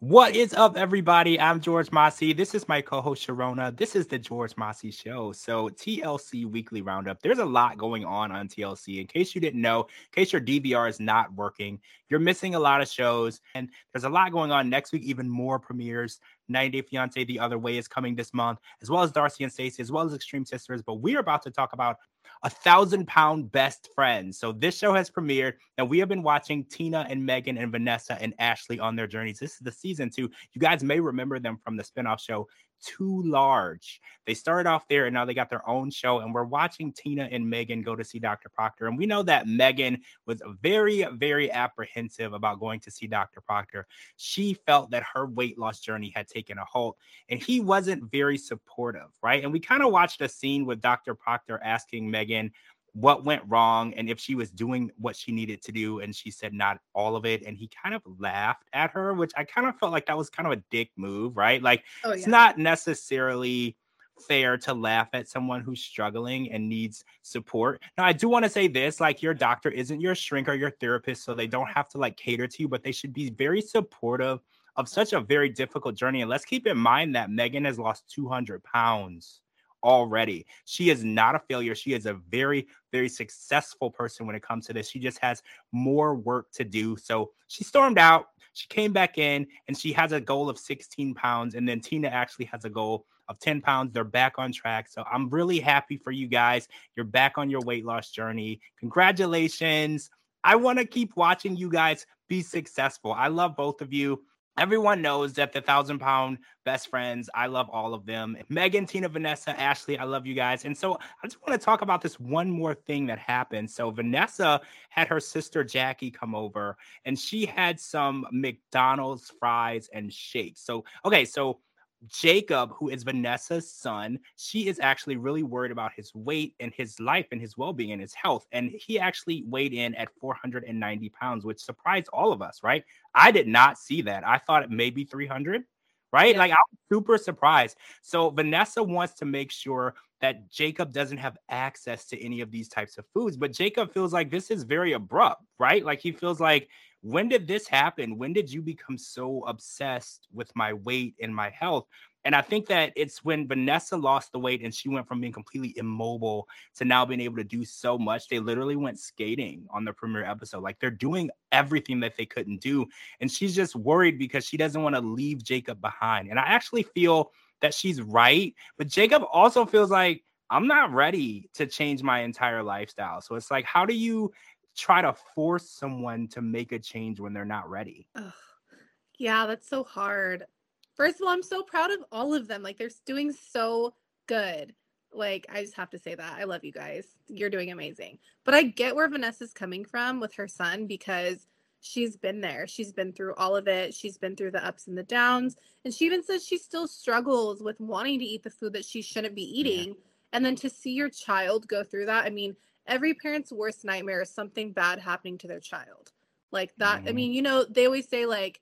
What is up, everybody? I'm George Mossey. This is my co host, Cherona. This is the George Mossey Show. So, TLC Weekly Roundup. There's a lot going on on TLC. In case you didn't know, in case your DVR is not working, you're missing a lot of shows. And there's a lot going on next week, even more premieres. 90 Day Fiance The Other Way is coming this month, as well as Darcy and Stacey, as well as Extreme Sisters. But we're about to talk about a thousand pound best friends. So this show has premiered, and we have been watching Tina and Megan and Vanessa and Ashley on their journeys. This is the season two. You guys may remember them from the spinoff show too large. They started off there and now they got their own show. And we're watching Tina and Megan go to see Dr. Proctor. And we know that Megan was very, very apprehensive about going to see Dr. Proctor. She felt that her weight loss journey had taken a halt and he wasn't very supportive, right? And we kind of watched a scene with Dr. Proctor asking Megan, what went wrong and if she was doing what she needed to do and she said not all of it and he kind of laughed at her which i kind of felt like that was kind of a dick move right? Like oh, yeah. it's not necessarily fair to laugh at someone who's struggling and needs support. Now i do want to say this like your doctor isn't your shrink or your therapist so they don't have to like cater to you but they should be very supportive of such a very difficult journey and let's keep in mind that megan has lost 200 pounds already. She is not a failure. She is a very, very successful person when it comes to this. She just has more work to do. So she stormed out. She came back in and she has a goal of 16 pounds. And then Tina actually has a goal of 10 pounds. They're back on track. So I'm really happy for you guys. You're back on your weight loss journey. Congratulations. I want to keep watching you guys be successful. I love both of you. Everyone knows that the thousand pound best friends, I love all of them. Megan, Tina, Vanessa, Ashley, I love you guys. And so I just want to talk about this one more thing that happened. So Vanessa had her sister Jackie come over and she had some McDonald's fries and shakes. So, okay, so Jacob, who is Vanessa's son, she is actually really worried about his weight and his life and his well being and his health. And he actually weighed in at 490 pounds, which surprised all of us, right? I did not see that. I thought it may be 300, right? Yeah. Like I was super surprised. So Vanessa wants to make sure that Jacob doesn't have access to any of these types of foods, but Jacob feels like this is very abrupt, right? Like he feels like when did this happen? When did you become so obsessed with my weight and my health? And I think that it's when Vanessa lost the weight and she went from being completely immobile to now being able to do so much. They literally went skating on the premiere episode. Like they're doing everything that they couldn't do. And she's just worried because she doesn't want to leave Jacob behind. And I actually feel that she's right. But Jacob also feels like I'm not ready to change my entire lifestyle. So it's like, how do you try to force someone to make a change when they're not ready. Ugh. Yeah, that's so hard. First of all, I'm so proud of all of them. Like they're doing so good. Like I just have to say that. I love you guys. You're doing amazing. But I get where Vanessa's coming from with her son because she's been there. She's been through all of it. She's been through the ups and the downs. And she even says she still struggles with wanting to eat the food that she shouldn't be eating. Yeah. And then to see your child go through that, I mean, every parent's worst nightmare is something bad happening to their child. Like that. Mm-hmm. I mean, you know, they always say, like,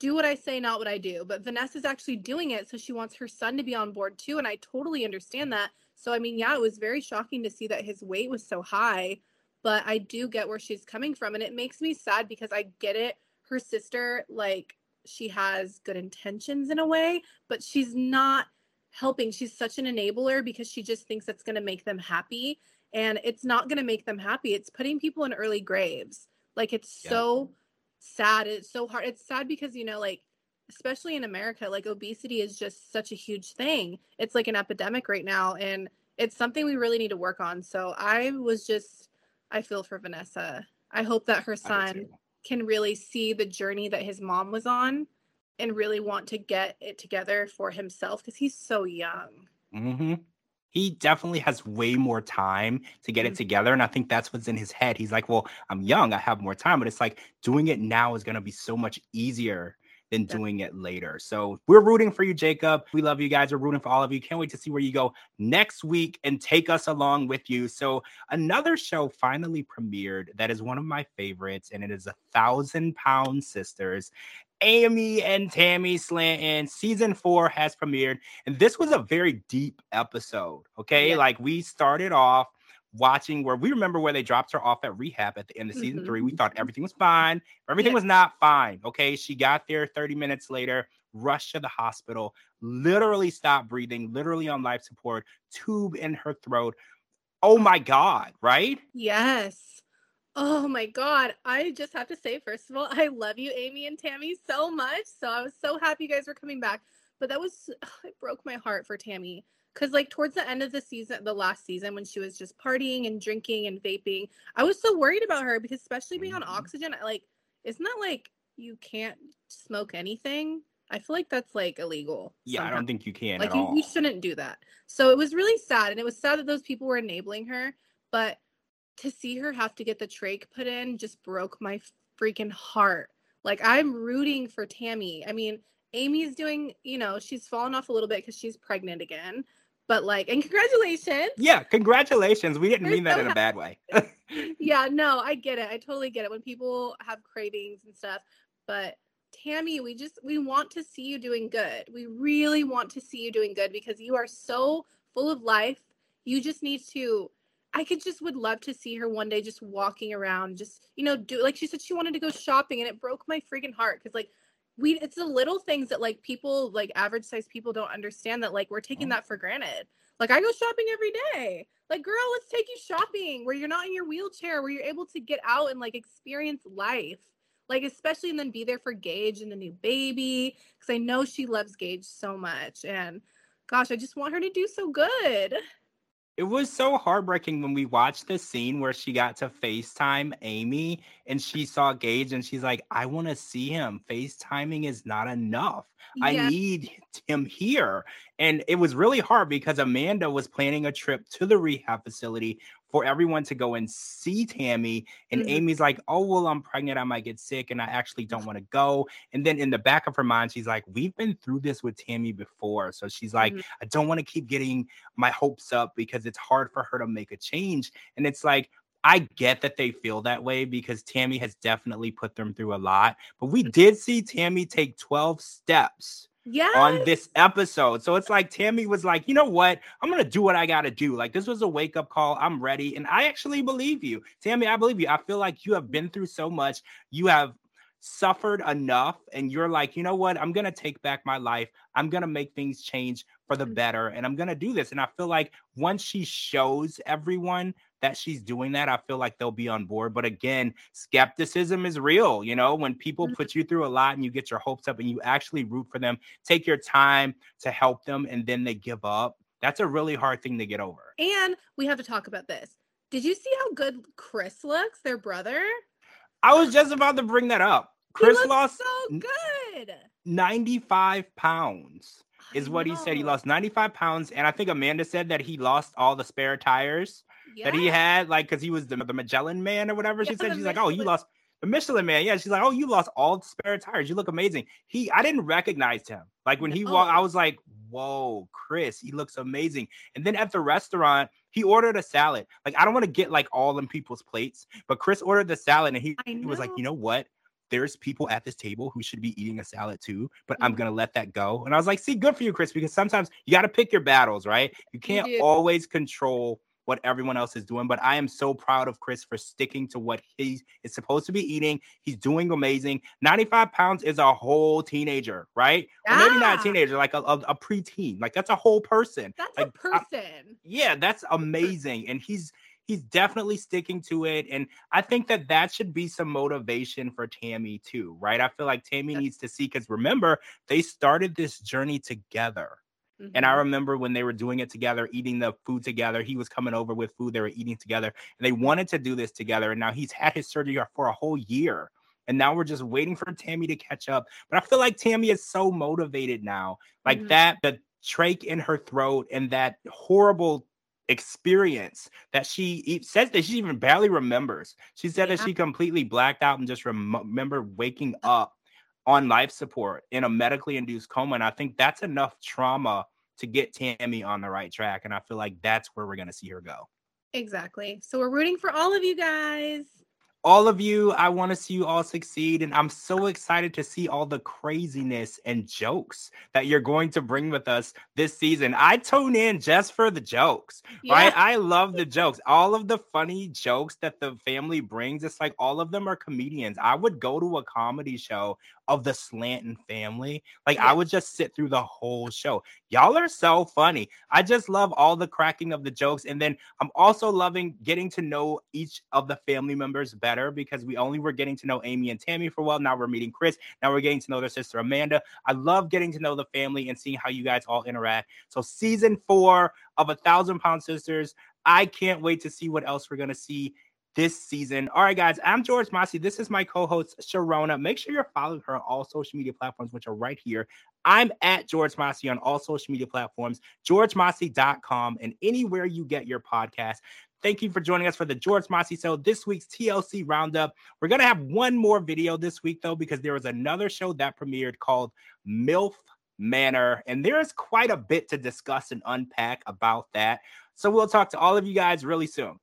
do what I say, not what I do. But Vanessa's actually doing it. So she wants her son to be on board too. And I totally understand that. So, I mean, yeah, it was very shocking to see that his weight was so high. But I do get where she's coming from. And it makes me sad because I get it. Her sister, like, she has good intentions in a way, but she's not helping. She's such an enabler because she just thinks it's going to make them happy and it's not going to make them happy. It's putting people in early graves. Like it's yeah. so sad. It's so hard. It's sad because you know, like especially in America, like obesity is just such a huge thing. It's like an epidemic right now, and it's something we really need to work on. So I was just, I feel for Vanessa. I hope that her son can really see the journey that his mom was on and really want to get it together for himself because he's so young. Mm-hmm he definitely has way more time to get it mm-hmm. together. And I think that's what's in his head. He's like, well, I'm young, I have more time, but it's like doing it now is going to be so much easier than doing it later. So we're rooting for you, Jacob. We love you guys. We're rooting for all of you. Can't wait to see where you go next week and take us along with you. So another show finally premiered that is one of my favorites, and it is a thousand pound sisters. Amy and Tammy Slaton. Season four has premiered, and this was a very deep episode. Okay, yeah. like we started off watching where we remember where they dropped her off at rehab at the end of season Mhm. three. We thought everything was fine. Everything Yeah. was not fine. Okay. She got there 30 minutes later, rushed to the hospital, literally stopped breathing, literally on life support, tube in her throat. Oh my God, right? Yes. Oh my God. I just have to say, first of all, I love you, Amy and Tammy, so much. So I was so happy you guys were coming back. But that was, it broke my heart for Tammy. Because, like, towards the end of the season, the last season, when she was just partying and drinking and vaping, I was so worried about her because, especially being on Mhm. oxygen, like, isn't that like you can't smoke anything? I feel like that's like illegal. Yeah, I don't think you can like at you, you shouldn't do that so it was really sad and it was sad that those people were enabling her but to see her have to get the trach put in just broke my freaking heart like i'm rooting for tammy i mean amy's doing you know she's fallen off a little bit because she's pregnant again but like and congratulations yeah, congratulations. We didn't mean that in a bad way. yeah, no, I get it. I totally get it when people have cravings and stuff. But Tammy, we just we want to see you doing good. We really want to see you doing good because you are so full of life. You just need to I could just would love to see her one day just walking around, just you know, do like she said she wanted to go shopping and it broke my freaking heart because like we it's the little things that like people like average size people don't understand that like we're taking Mhm. that for granted. Like I go shopping every day. Like girl, let's take you shopping where you're not in your wheelchair, where you're able to get out and like experience life. Like especially and then be there for Gage and the new baby because I know she loves Gage so much and gosh, I just want her to do so good. It was so heartbreaking when we watched the scene where she got to FaceTime Amy and she saw Gage and she's like, I want to see him. FaceTiming is not enough. I need him here. And it was really hard because Amanda was planning a trip to the rehab facility for everyone to go and see Tammy. And Mhm. Amy's like, Oh, well, I'm pregnant. I might get sick and I actually don't want to go. And then in the back of her mind, she's like, We've been through this with Tammy before. So she's like, Mhm. I don't want to keep getting my hopes up because it's hard for her to make a change. And it's like, I get that they feel that way because Tammy has definitely put them through a lot. But we mm. did see Tammy take 12 steps yeah. on this episode. So it's like Tammy was like, you know what? I'm going to do what I got to do. Like, this was a wake up call. I'm ready. And I actually believe you. Tammy, I believe you. I feel like you have been through so much. You have suffered enough. And you're like, you know what? I'm going to take back my life. I'm going to make things change for the Mhm. better. And I'm going to do this. And I feel like once she shows everyone that she's doing that, I feel like they'll be on board. But again, skepticism is real. You know, when people Mhm. put you through a lot and you get your hopes up and you actually root for them, take your time to help them, and then they give up. That's a really hard thing to get over. And we have to talk about this. Did you see how good Chris looks, their brother? I was just about to bring that up. Chris lost so good. 95 pounds, is what he said. He lost 95 pounds. And I think Amanda said that he lost all the spare tires that he had, like, because he was the, the Magellan man or whatever. She Yeah, said, the she's like, oh, you lost the Michelin man. Yeah. She's like, oh, you lost all the spare tires. You look amazing. He, I didn't recognize him. Like, when he walked, I was like, whoa, Chris, he looks amazing. And then at the restaurant, he ordered a salad. Like, I don't want to get like all them people's plates, but Chris ordered the salad and he, he was like, you know what? There's people at this table who should be eating a salad too, but I'm Mhm. gonna let that go. And I was like, see, good for you, Chris, because sometimes you got to pick your battles, right? You can't do. always control what everyone else is doing. But I am so proud of Chris for sticking to what he is supposed to be eating. He's doing amazing. 95 pounds is a whole teenager, right? Or maybe not a teenager, like a, a, a preteen. Like that's a whole person. That's like, a I- person. yeah, that's amazing. And he's he's definitely sticking to it. And I think that that should be some motivation for Tammy too, right? I feel like Tammy needs to see because remember, they started this journey together. And I Mhm. remember when they were doing it together, eating the food together. He was coming over with food, they were eating together, and they wanted to do this together. And now he's had his surgery for a whole year. And now we're just waiting for Tammy to catch up. But I feel like Tammy is so motivated now. Like Mhm. that, the trach in her throat and that horrible experience that she says that she even barely remembers. She said that she completely blacked out and just rem- remember waking up on life support in a medically induced coma. And I think that's enough trauma to get Tammy on the right track. And I feel like that's where we're going to see her go. Exactly. So we're rooting for all of you guys. All of you, I want to see you all succeed. And I'm so excited to see all the craziness and jokes that you're going to bring with us this season. I tune in just for the jokes, yeah. right? I love the jokes. All of the funny jokes that the family brings, it's like all of them are comedians. I would go to a comedy show of the Slaton family. Like yeah. I would just sit through the whole show. Y'all are so funny. I just love all the cracking of the jokes. And then I'm also loving getting to know each of the family members better because we only were getting to know Amy and Tammy for a while. Now we're meeting Chris. Now we're getting to know their sister Amanda. I love getting to know the family and seeing how you guys all interact. So season four of a thousand pound sisters. I can't wait to see what else we're gonna see this season. All right, guys, I'm George Mossey. This is my co-host Cherona. Make sure you're following her on all social media platforms, which are right here. I'm at George Mossey on all social media platforms, georgemossey.com, and anywhere you get your podcast. Thank you for joining us for the George Mossey Show, this week's TLC Roundup. We're going to have one more video this week, though, because there was another show that premiered called MILF Manor, and there is quite a bit to discuss and unpack about that. So we'll talk to all of you guys really soon.